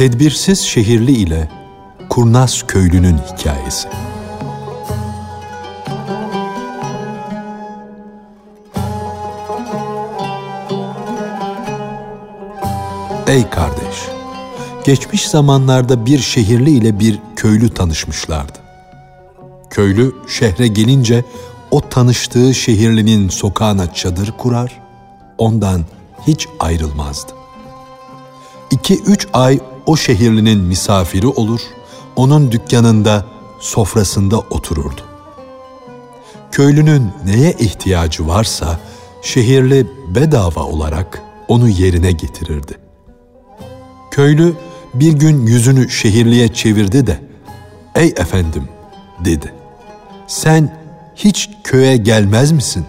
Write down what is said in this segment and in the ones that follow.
Tedbirsiz şehirli ile kurnaz köylünün hikayesi. Ey kardeş! Geçmiş zamanlarda bir şehirli ile bir köylü tanışmışlardı. Köylü şehre gelince o tanıştığı şehirlinin sokağına çadır kurar, ondan hiç ayrılmazdı. İki üç ay o şehirlinin misafiri olur, onun dükkanında, sofrasında otururdu. Köylünün neye ihtiyacı varsa şehirli bedava olarak onu yerine getirirdi. Köylü bir gün yüzünü şehirliye çevirdi de, ''Ey efendim'' dedi. ''Sen hiç köye gelmez misin?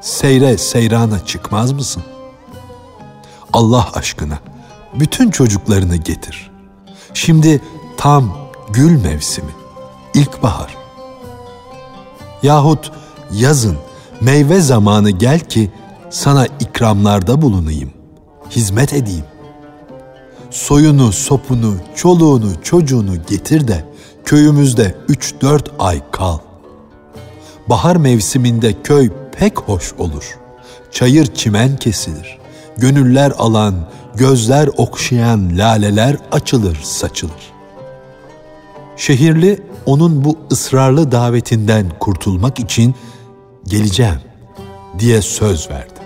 Seyre seyrana çıkmaz mısın? Allah aşkına bütün çocuklarını getir. Şimdi tam gül mevsimi, ilkbahar. Yahut yazın meyve zamanı gel ki sana ikramlarda bulunayım, hizmet edeyim. Soyunu, sopunu, çoluğunu, çocuğunu getir de köyümüzde üç dört ay kal. Bahar mevsiminde köy pek hoş olur. Çayır çimen kesilir. Gönüller alan, gözler okşayan laleler açılır, saçılır. Şehirli onun bu ısrarlı davetinden kurtulmak için geleceğim diye söz verdi.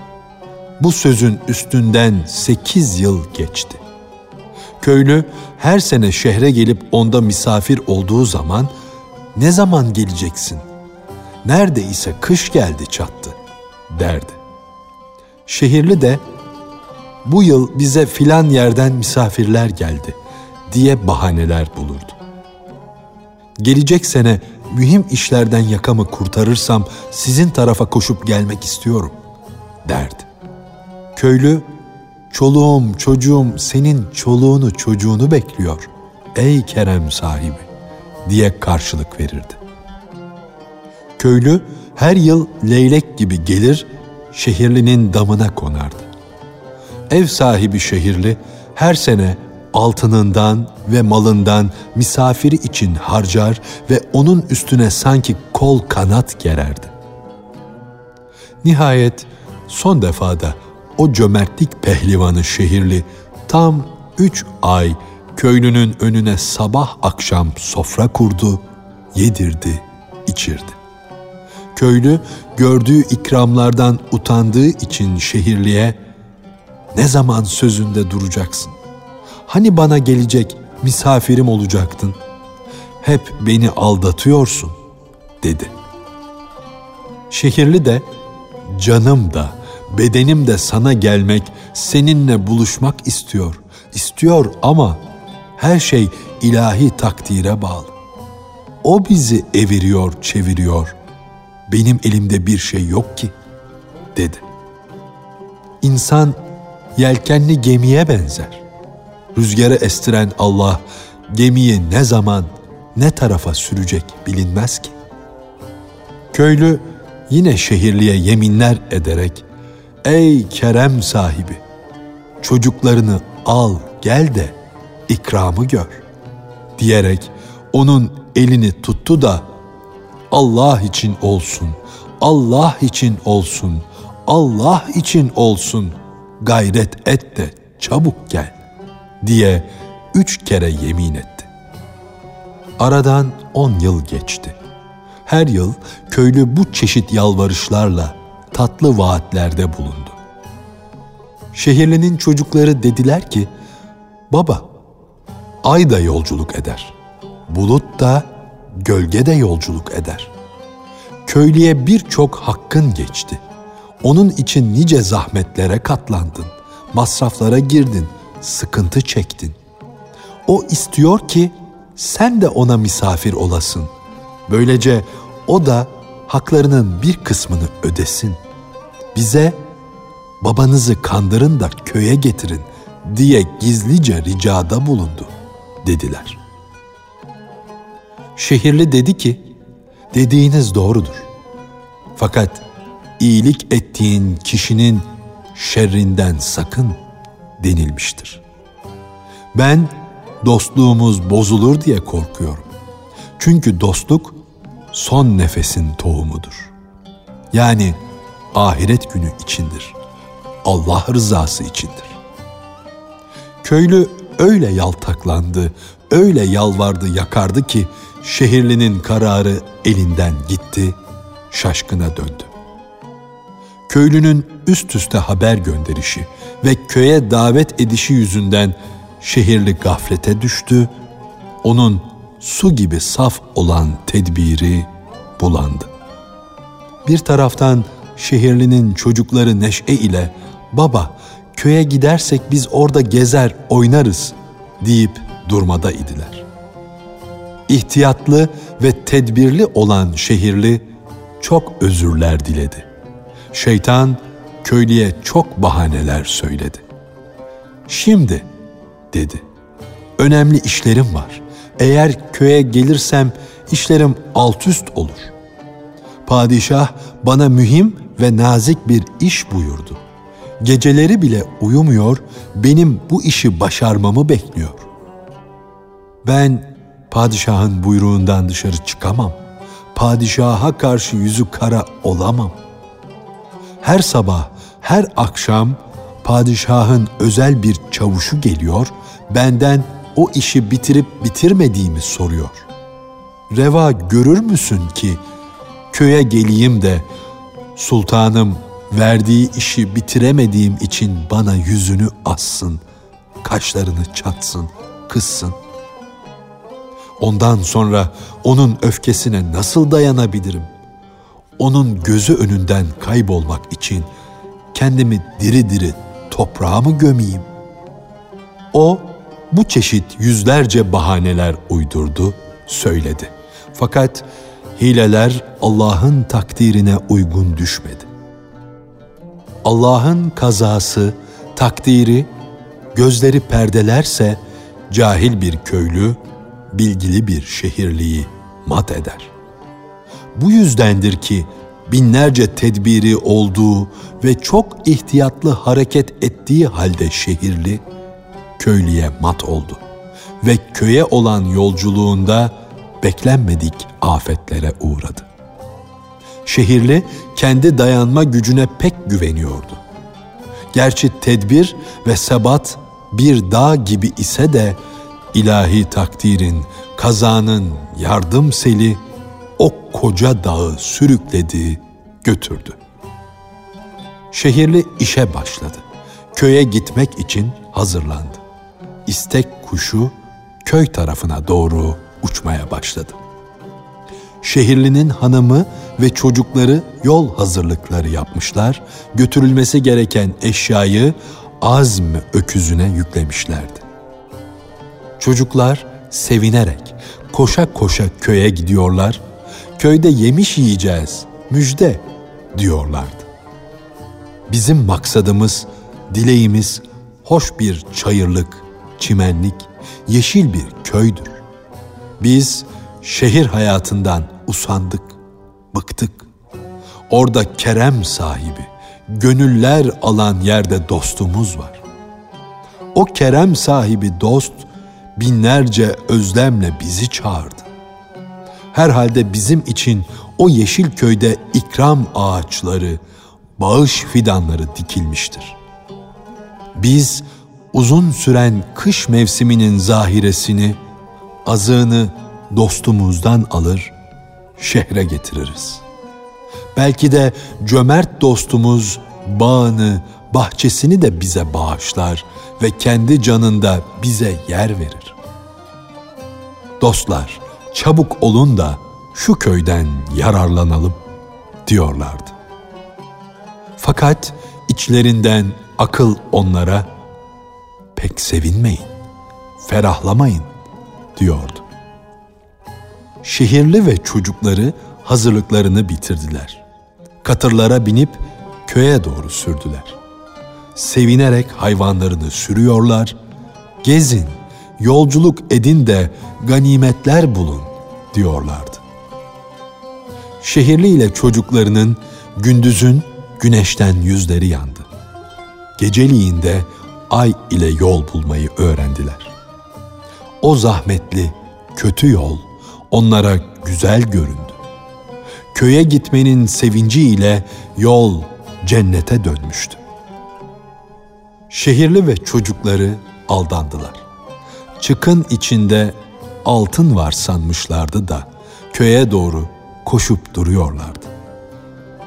Bu sözün üstünden sekiz yıl geçti. Köylü her sene şehre gelip onda misafir olduğu zaman ne zaman geleceksin? Neredeyse kış geldi çattı derdi. Şehirli de bu yıl bize filan yerden misafirler geldi diye bahaneler bulurdu. Gelecek sene mühim işlerden yakamı kurtarırsam sizin tarafa koşup gelmek istiyorum derdi. Köylü, çoluğum çocuğum senin çoluğunu çocuğunu bekliyor ey kerem sahibi diye karşılık verirdi. Köylü her yıl leylek gibi gelir şehirlinin damına konardı. Ev sahibi şehirli her sene altınından ve malından misafiri için harcar ve onun üstüne sanki kol kanat gererdi. Nihayet son defada o cömertlik pehlivanı şehirli tam üç ay köylünün önüne sabah akşam sofra kurdu, yedirdi, içirdi. Köylü gördüğü ikramlardan utandığı için şehirliye ne zaman sözünde duracaksın? Hani bana gelecek misafirim olacaktın? Hep beni aldatıyorsun dedi. Şehirli de canım da bedenim de sana gelmek, seninle buluşmak istiyor. İstiyor ama her şey ilahi takdire bağlı. O bizi eviriyor, çeviriyor. Benim elimde bir şey yok ki, dedi. İnsan yelkenli gemiye benzer. Rüzgarı estiren Allah gemiyi ne zaman, ne tarafa sürecek bilinmez ki. Köylü yine şehirliye yeminler ederek, Ey kerem sahibi! Çocuklarını al gel de ikramı gör diyerek onun elini tuttu da Allah için olsun, Allah için olsun, Allah için olsun gayret et de çabuk gel diye üç kere yemin etti. Aradan on yıl geçti. Her yıl köylü bu çeşit yalvarışlarla tatlı vaatlerde bulundu. Şehirlinin çocukları dediler ki, Baba, ay da yolculuk eder. Bulut da, gölge de yolculuk eder. Köylüye birçok hakkın geçti. Onun için nice zahmetlere katlandın, masraflara girdin, sıkıntı çektin. O istiyor ki sen de ona misafir olasın. Böylece o da haklarının bir kısmını ödesin. Bize babanızı kandırın da köye getirin diye gizlice ricada bulundu dediler. Şehirli dedi ki, dediğiniz doğrudur. Fakat iyilik ettiğin kişinin şerrinden sakın denilmiştir. Ben dostluğumuz bozulur diye korkuyorum. Çünkü dostluk son nefesin tohumudur. Yani ahiret günü içindir. Allah rızası içindir. Köylü öyle yaltaklandı, öyle yalvardı yakardı ki şehirlinin kararı elinden gitti, şaşkına döndü. Köylünün üst üste haber gönderişi ve köye davet edişi yüzünden şehirli gaflete düştü, onun su gibi saf olan tedbiri bulandı. Bir taraftan şehirlinin çocukları neşe ile baba köye gidersek biz orada gezer oynarız deyip durmada idiler. İhtiyatlı ve tedbirli olan şehirli çok özürler diledi. Şeytan köylüye çok bahaneler söyledi. Şimdi dedi. Önemli işlerim var. Eğer köye gelirsem işlerim alt üst olur. Padişah bana mühim ve nazik bir iş buyurdu. Geceleri bile uyumuyor, benim bu işi başarmamı bekliyor. Ben padişahın buyruğundan dışarı çıkamam. Padişaha karşı yüzü kara olamam. Her sabah, her akşam padişahın özel bir çavuşu geliyor, benden o işi bitirip bitirmediğimi soruyor. Reva görür müsün ki köye geleyim de sultanım verdiği işi bitiremediğim için bana yüzünü assın, kaşlarını çatsın, kızsın. Ondan sonra onun öfkesine nasıl dayanabilirim? Onun gözü önünden kaybolmak için kendimi diri diri toprağa mı gömeyim? O bu çeşit yüzlerce bahaneler uydurdu, söyledi. Fakat hileler Allah'ın takdirine uygun düşmedi. Allah'ın kazası, takdiri, gözleri perdelerse cahil bir köylü, bilgili bir şehirliyi mat eder. Bu yüzdendir ki binlerce tedbiri olduğu ve çok ihtiyatlı hareket ettiği halde şehirli, köylüye mat oldu ve köye olan yolculuğunda beklenmedik afetlere uğradı. Şehirli kendi dayanma gücüne pek güveniyordu. Gerçi tedbir ve sebat bir dağ gibi ise de ilahi takdirin, kazanın yardım seli o koca dağı sürükledi, götürdü. Şehirli işe başladı. Köye gitmek için hazırlandı. İstek kuşu köy tarafına doğru uçmaya başladı. Şehirlinin hanımı ve çocukları yol hazırlıkları yapmışlar, götürülmesi gereken eşyayı azm öküzüne yüklemişlerdi. Çocuklar sevinerek koşa koşa köye gidiyorlar, köyde yemiş yiyeceğiz, müjde diyorlardı. Bizim maksadımız, dileğimiz hoş bir çayırlık, çimenlik, yeşil bir köydür. Biz şehir hayatından usandık, bıktık. Orada kerem sahibi, gönüller alan yerde dostumuz var. O kerem sahibi dost binlerce özlemle bizi çağırdı. Herhalde bizim için o yeşil köyde ikram ağaçları, bağış fidanları dikilmiştir. Biz uzun süren kış mevsiminin zahiresini, azığını dostumuzdan alır, şehre getiririz. Belki de cömert dostumuz bağını, bahçesini de bize bağışlar ve kendi canında bize yer verir. Dostlar, çabuk olun da şu köyden yararlanalım diyorlardı. Fakat içlerinden akıl onlara pek sevinmeyin, ferahlamayın diyordu. Şehirli ve çocukları hazırlıklarını bitirdiler. Katırlara binip köye doğru sürdüler. Sevinerek hayvanlarını sürüyorlar. Gezin, yolculuk edin de ganimetler bulun diyorlardı. Şehirli ile çocuklarının gündüzün güneşten yüzleri yandı. Geceliğinde ay ile yol bulmayı öğrendiler. o zahmetli, kötü yol onlara güzel göründü. Köye gitmenin sevinciyle yol cennete dönmüştü. Şehirli ve çocukları aldandılar. Çıkın içinde altın var sanmışlardı da köye doğru koşup duruyorlardı.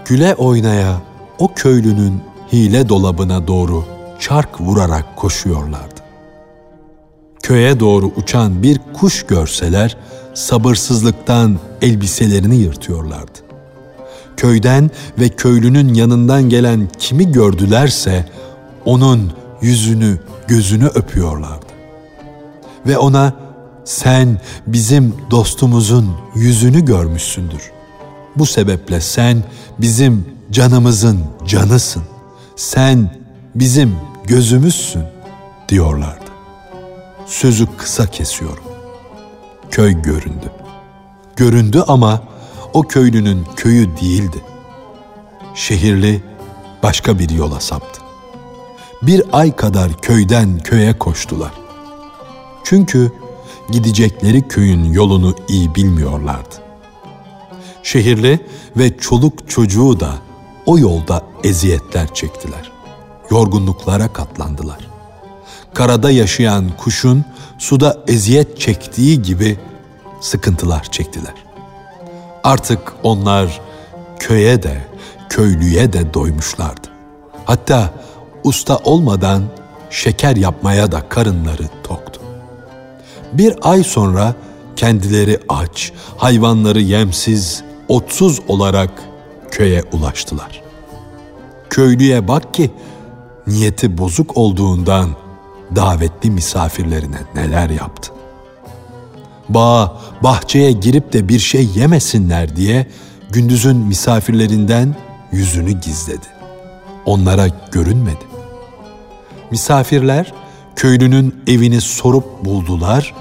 Güle oynaya o köylünün hile dolabına doğru çark vurarak koşuyorlardı. Köye doğru uçan bir kuş görseler sabırsızlıktan elbiselerini yırtıyorlardı. Köyden ve köylünün yanından gelen kimi gördülerse onun yüzünü, gözünü öpüyorlardı. Ve ona sen bizim dostumuzun yüzünü görmüşsündür. Bu sebeple sen bizim canımızın canısın. Sen bizim gözümüzsün diyorlardı. Sözü kısa kesiyorum. Köy göründü. Göründü ama o köylünün köyü değildi. Şehirli başka bir yola saptı. Bir ay kadar köyden köye koştular. Çünkü gidecekleri köyün yolunu iyi bilmiyorlardı. Şehirli ve çoluk çocuğu da o yolda eziyetler çektiler. Yorgunluklara katlandılar. Karada yaşayan kuşun suda eziyet çektiği gibi sıkıntılar çektiler. Artık onlar köye de, köylüye de doymuşlardı. Hatta usta olmadan şeker yapmaya da karınları toktu. Bir ay sonra kendileri aç, hayvanları yemsiz, otsuz olarak köye ulaştılar. Köylüye bak ki niyeti bozuk olduğundan davetli misafirlerine neler yaptı. Bağ, bahçeye girip de bir şey yemesinler diye gündüzün misafirlerinden yüzünü gizledi. Onlara görünmedi. Misafirler köylünün evini sorup buldular,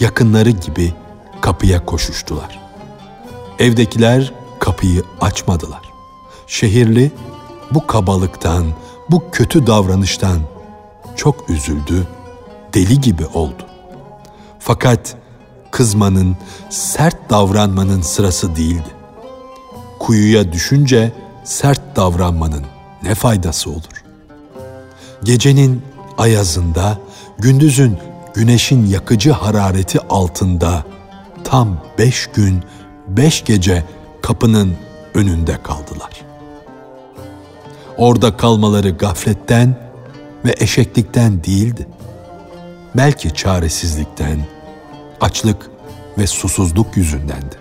yakınları gibi kapıya koşuştular. Evdekiler kapıyı açmadılar. Şehirli bu kabalıktan, bu kötü davranıştan çok üzüldü, deli gibi oldu. Fakat kızmanın, sert davranmanın sırası değildi. Kuyuya düşünce sert davranmanın ne faydası olur? Gecenin ayazında, gündüzün güneşin yakıcı harareti altında tam beş gün, beş gece kapının önünde kaldılar. Orada kalmaları gafletten ve eşeklikten değildi. Belki çaresizlikten, açlık ve susuzluk yüzündendi.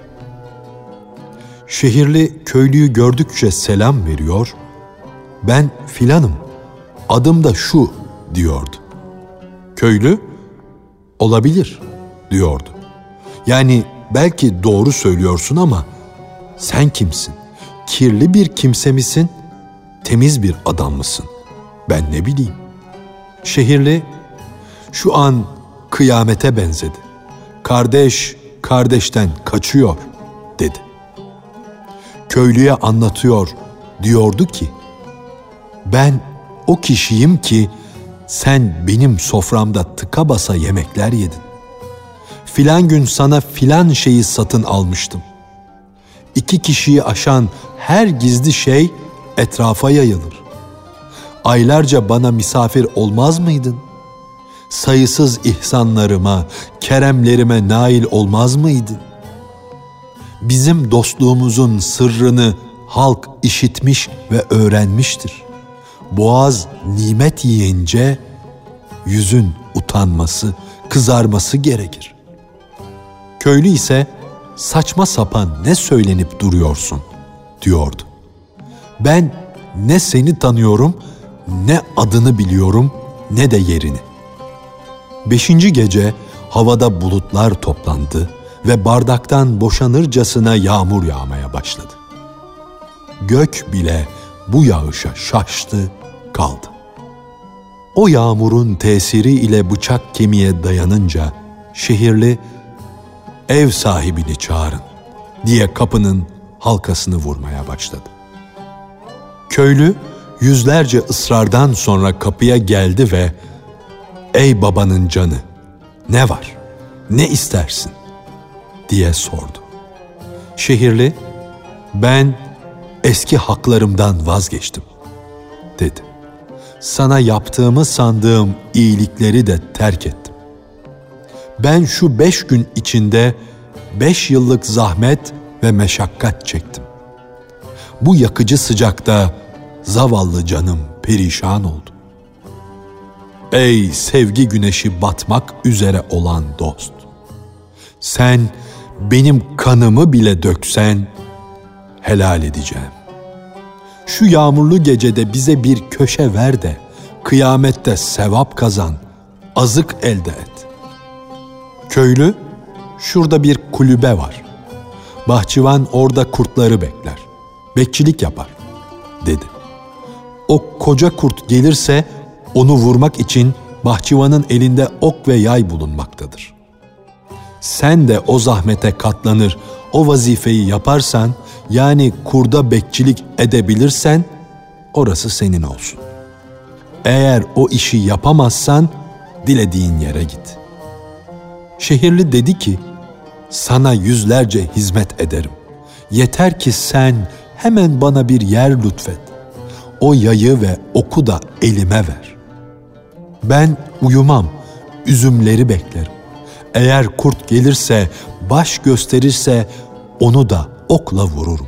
Şehirli köylüyü gördükçe selam veriyor, ben filanım, adım da şu diyordu. Köylü, olabilir diyordu. Yani belki doğru söylüyorsun ama sen kimsin? Kirli bir kimse misin? Temiz bir adam mısın? Ben ne bileyim. Şehirli şu an kıyamete benzedi. Kardeş kardeşten kaçıyor dedi. Köylüye anlatıyor diyordu ki ben o kişiyim ki sen benim soframda tıka basa yemekler yedin. Filan gün sana filan şeyi satın almıştım. İki kişiyi aşan her gizli şey etrafa yayılır. Aylarca bana misafir olmaz mıydın? Sayısız ihsanlarıma, keremlerime nail olmaz mıydın? Bizim dostluğumuzun sırrını halk işitmiş ve öğrenmiştir. Boğaz nimet yiyince yüzün utanması, kızarması gerekir. Köylü ise saçma sapan ne söylenip duruyorsun diyordu. Ben ne seni tanıyorum, ne adını biliyorum, ne de yerini. Beşinci gece havada bulutlar toplandı ve bardaktan boşanırcasına yağmur yağmaya başladı. Gök bile bu yağışa şaştı, kaldı. O yağmurun tesiri ile bıçak kemiğe dayanınca şehirli ev sahibini çağırın diye kapının halkasını vurmaya başladı. Köylü yüzlerce ısrardan sonra kapıya geldi ve ''Ey babanın canı, ne var? ne istersin? diye sordu. Şehirli, ben eski haklarımdan vazgeçtim, dedi. Sana yaptığımı sandığım iyilikleri de terk ettim. Ben şu beş gün içinde beş yıllık zahmet ve meşakkat çektim. Bu yakıcı sıcakta zavallı canım perişan oldu. Ey sevgi güneşi batmak üzere olan dost! Sen benim kanımı bile döksen helal edeceğim. Şu yağmurlu gecede bize bir köşe ver de kıyamette sevap kazan, azık elde et. Köylü, şurada bir kulübe var. Bahçıvan orada kurtları bekler. Bekçilik yapar, dedi. O koca kurt gelirse onu vurmak için bahçıvanın elinde ok ve yay bulunmaktadır. Sen de o zahmete katlanır, o vazifeyi yaparsan, yani kurda bekçilik edebilirsen, orası senin olsun. Eğer o işi yapamazsan, dilediğin yere git. Şehirli dedi ki, sana yüzlerce hizmet ederim. Yeter ki sen hemen bana bir yer lütfet. O yayı ve oku da elime ver. Ben uyumam, üzümleri beklerim. Eğer kurt gelirse, baş gösterirse onu da okla vururum.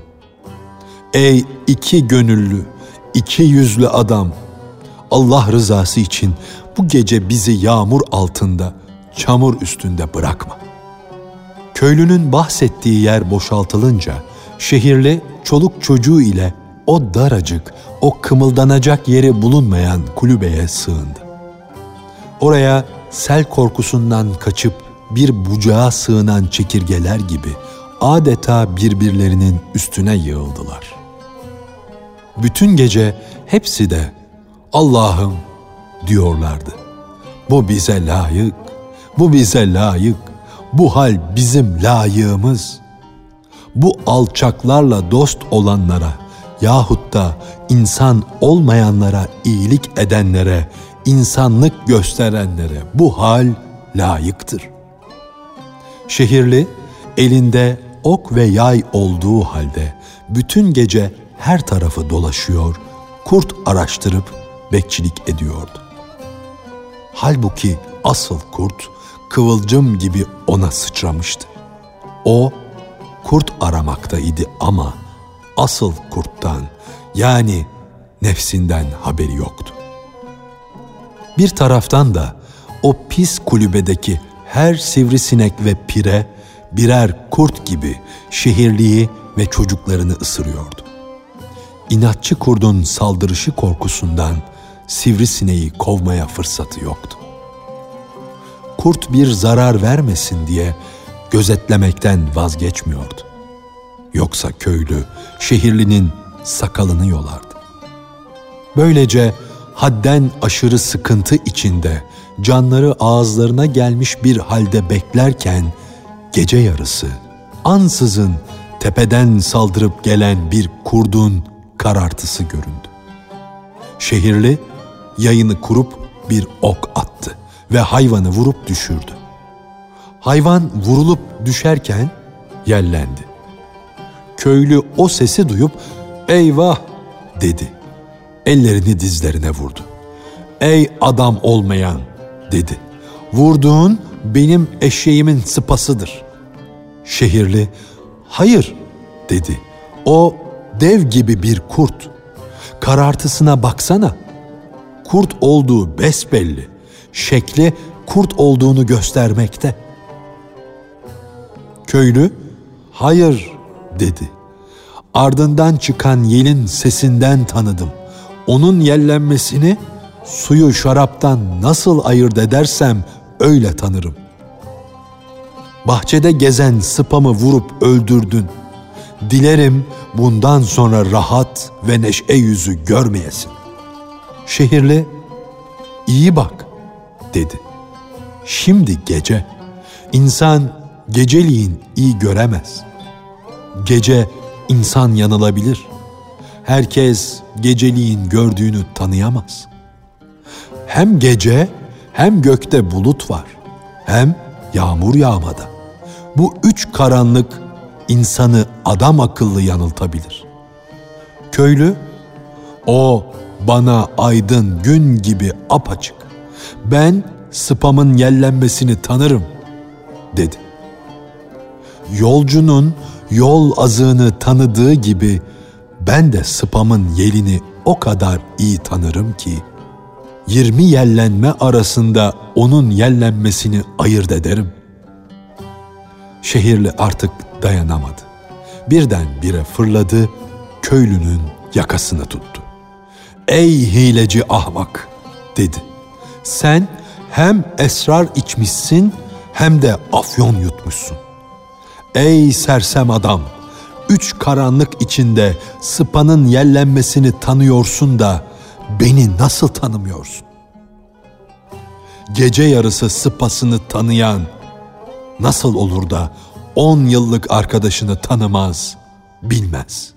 Ey iki gönüllü, iki yüzlü adam! Allah rızası için bu gece bizi yağmur altında, çamur üstünde bırakma. Köylünün bahsettiği yer boşaltılınca şehirli çoluk çocuğu ile o daracık, o kımıldanacak yeri bulunmayan kulübeye sığındı. Oraya sel korkusundan kaçıp bir bucağa sığınan çekirgeler gibi adeta birbirlerinin üstüne yığıldılar. Bütün gece hepsi de Allah'ım diyorlardı. Bu bize layık, bu bize layık, bu hal bizim layığımız. Bu alçaklarla dost olanlara yahut da insan olmayanlara iyilik edenlere, insanlık gösterenlere bu hal layıktır. Şehirli elinde ok ve yay olduğu halde bütün gece her tarafı dolaşıyor, kurt araştırıp bekçilik ediyordu. Halbuki asıl kurt kıvılcım gibi ona sıçramıştı. O kurt aramaktaydı ama asıl kurttan yani nefsinden haberi yoktu. Bir taraftan da o pis kulübedeki her sivrisinek ve pire birer kurt gibi şehirliği ve çocuklarını ısırıyordu. İnatçı kurdun saldırışı korkusundan sivrisineği kovmaya fırsatı yoktu. Kurt bir zarar vermesin diye gözetlemekten vazgeçmiyordu. Yoksa köylü şehirlinin sakalını yolardı. Böylece hadden aşırı sıkıntı içinde canları ağızlarına gelmiş bir halde beklerken gece yarısı ansızın tepeden saldırıp gelen bir kurdun karartısı göründü. Şehirli yayını kurup bir ok attı ve hayvanı vurup düşürdü. Hayvan vurulup düşerken yellendi. Köylü o sesi duyup eyvah dedi. Ellerini dizlerine vurdu. Ey adam olmayan dedi. Vurduğun benim eşeğimin sıpasıdır. Şehirli hayır dedi. O dev gibi bir kurt. Karartısına baksana. Kurt olduğu besbelli. Şekli kurt olduğunu göstermekte. Köylü hayır dedi. Ardından çıkan yelin sesinden tanıdım. Onun yellenmesini suyu şaraptan nasıl ayırt edersem öyle tanırım. Bahçede gezen sıpamı vurup öldürdün. Dilerim bundan sonra rahat ve neşe yüzü görmeyesin. Şehirli, iyi bak dedi. Şimdi gece, insan geceliğin iyi göremez. Gece insan yanılabilir. Herkes geceliğin gördüğünü tanıyamaz. Hem gece hem gökte bulut var. Hem yağmur yağmada. Bu üç karanlık insanı adam akıllı yanıltabilir. Köylü, o bana aydın gün gibi apaçık. Ben spamın yellenmesini tanırım, dedi. Yolcunun yol azığını tanıdığı gibi ben de spamın yelini o kadar iyi tanırım ki, 20 yellenme arasında onun yellenmesini ayırt ederim. Şehirli artık dayanamadı. Birden bire fırladı, köylünün yakasını tuttu. Ey hileci ahmak dedi. Sen hem esrar içmişsin hem de afyon yutmuşsun. Ey sersem adam, üç karanlık içinde sıpanın yellenmesini tanıyorsun da beni nasıl tanımıyorsun? Gece yarısı sıpasını tanıyan nasıl olur da on yıllık arkadaşını tanımaz, bilmez.''